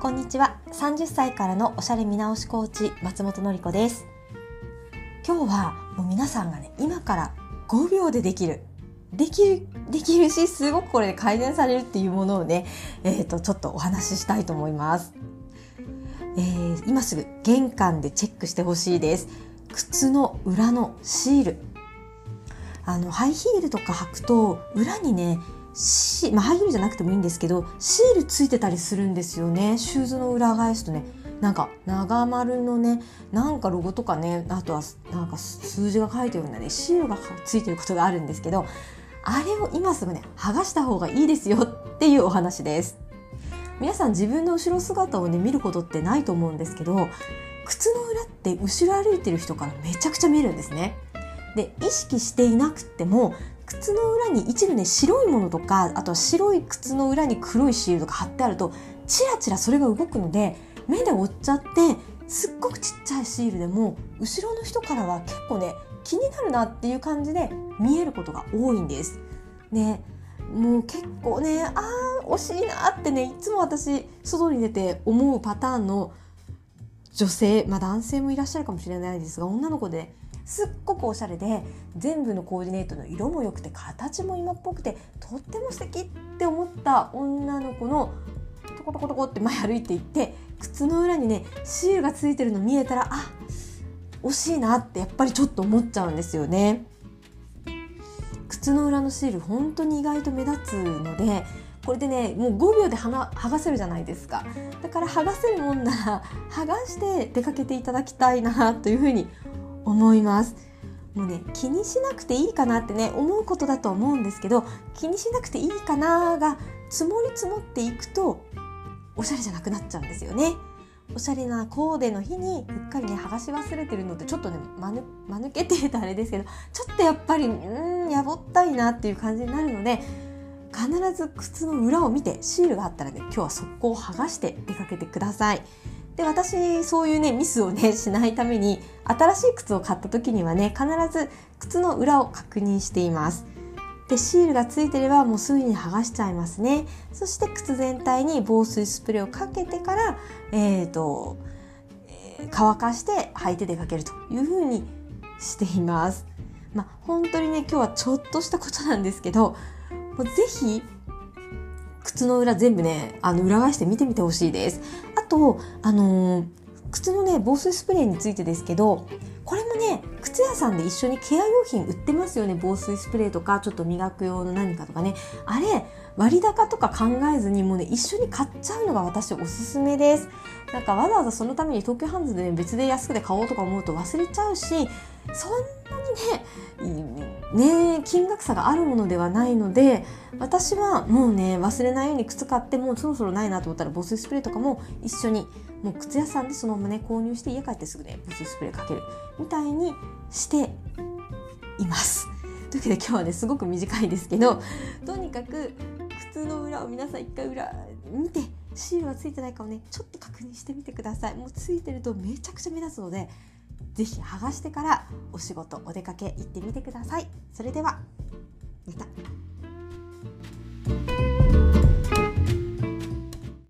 こんにちは。30歳からのおしゃれ見直しコーチ松本のり子です。今日はもう皆さんがね今から5秒でできる。できるできるしすごくこれで改善されるっていうものをねえっ、ー、とちょっとお話ししたいと思います。えー、今すぐ玄関でチェックしてほしいです。靴の裏のシール。あのハイヒールとか履くと裏にねシまあ、ハイヒールじゃなくてもいいんですけどシールついてたりするんですよね。シューズの裏返すとね。なんか長丸のねなんかロゴとかねあとはなんか数字が書いてるようなね。シールがついてることがあるんですけどあれを今すぐね剥がした方がいいですよっていうお話です。皆さん自分の後ろ姿をね見ることってないと思うんですけど靴の裏って後ろ歩いてる人からめちゃくちゃ見えるんですね。で意識していなくても靴の裏に一部ね白いものとかあとは白い靴の裏に黒いシールとか貼ってあるとチラチラそれが動くので目で追っちゃってすっごくちっちゃいシールでも後ろの人からは結構ね気になるなっていう感じで見えることが多いんです。ねもう結構ねあー惜しいなってねいつも私外に出て思うパターンの女性まあ男性もいらっしゃるかもしれないですが女の子ですっごくおしゃれで全部のコーディネートの色も良くて形も今っぽくてとっても素敵って思った女の子のトコトコトコって前歩いていって靴の裏にねシールがついてるの見えたらあ惜しいなってやっぱりちょっと思っちゃうんですよね。靴の裏のシール本当に意外と目立つのでこれでねもう5秒で剥がせるじゃないですかだから剥がせるもんなら剥がして出かけていただきたいなというふうに思いますもうね気にしなくていいかなってね思うことだと思うんですけど気にしなくていいかなが積もり積もっていくとおしゃれじゃなくなっちゃうんですよねおしゃれなコーデの日にうっかりね剥がし忘れてるのってちょっとねまぬ間抜けてるとあれですけどちょっとやっぱりうんやぼったいなっていう感じになるので必ず靴の裏を見てシールがあったらね今日は速攻剥がして出かけてください。で私そういうねミスをねしないために新しい靴を買った時にはね必ず靴の裏を確認しています。でシールがついてればもうすぐに剥がしちゃいますね。そして靴全体に防水スプレーをかけてからえっ、ー、と、えー、乾かして履いて出かけるというふうにしています。まあ本当にね今日はちょっとしたことなんですけどもうぜひ靴の裏全部ね、あの裏返して見てみてほしいです。と、あのー、靴のね、防水スプレーについてですけど、これもね、靴屋さんで一緒にケア用品売ってますよね。防水スプレーとか、ちょっと磨く用の何かとかね。あれ、割高とか考えずにもうね、一緒に買っちゃうのが私おすすめです。なんかわざわざそのために東京ハンズで、ね、別で安くで買おうとか思うと忘れちゃうし、そんなにね、ね金額差があるものではないので、私はもうね、忘れないように靴買ってもうそろそろないなと思ったら防水スプレーとかも一緒にもう靴屋さんでそのままね、購入して家帰ってすぐね、防水スプレーかけるみたいにしています。というわけで今日はね、すごく短いですけど、とにかく靴の裏を皆さん一回裏見て、シールはついてないかをねちょっと確認してみてください。もうついてるとめちゃくちゃ目立つので是非剥がしてからお仕事お出かけ行ってみてください。それではまた。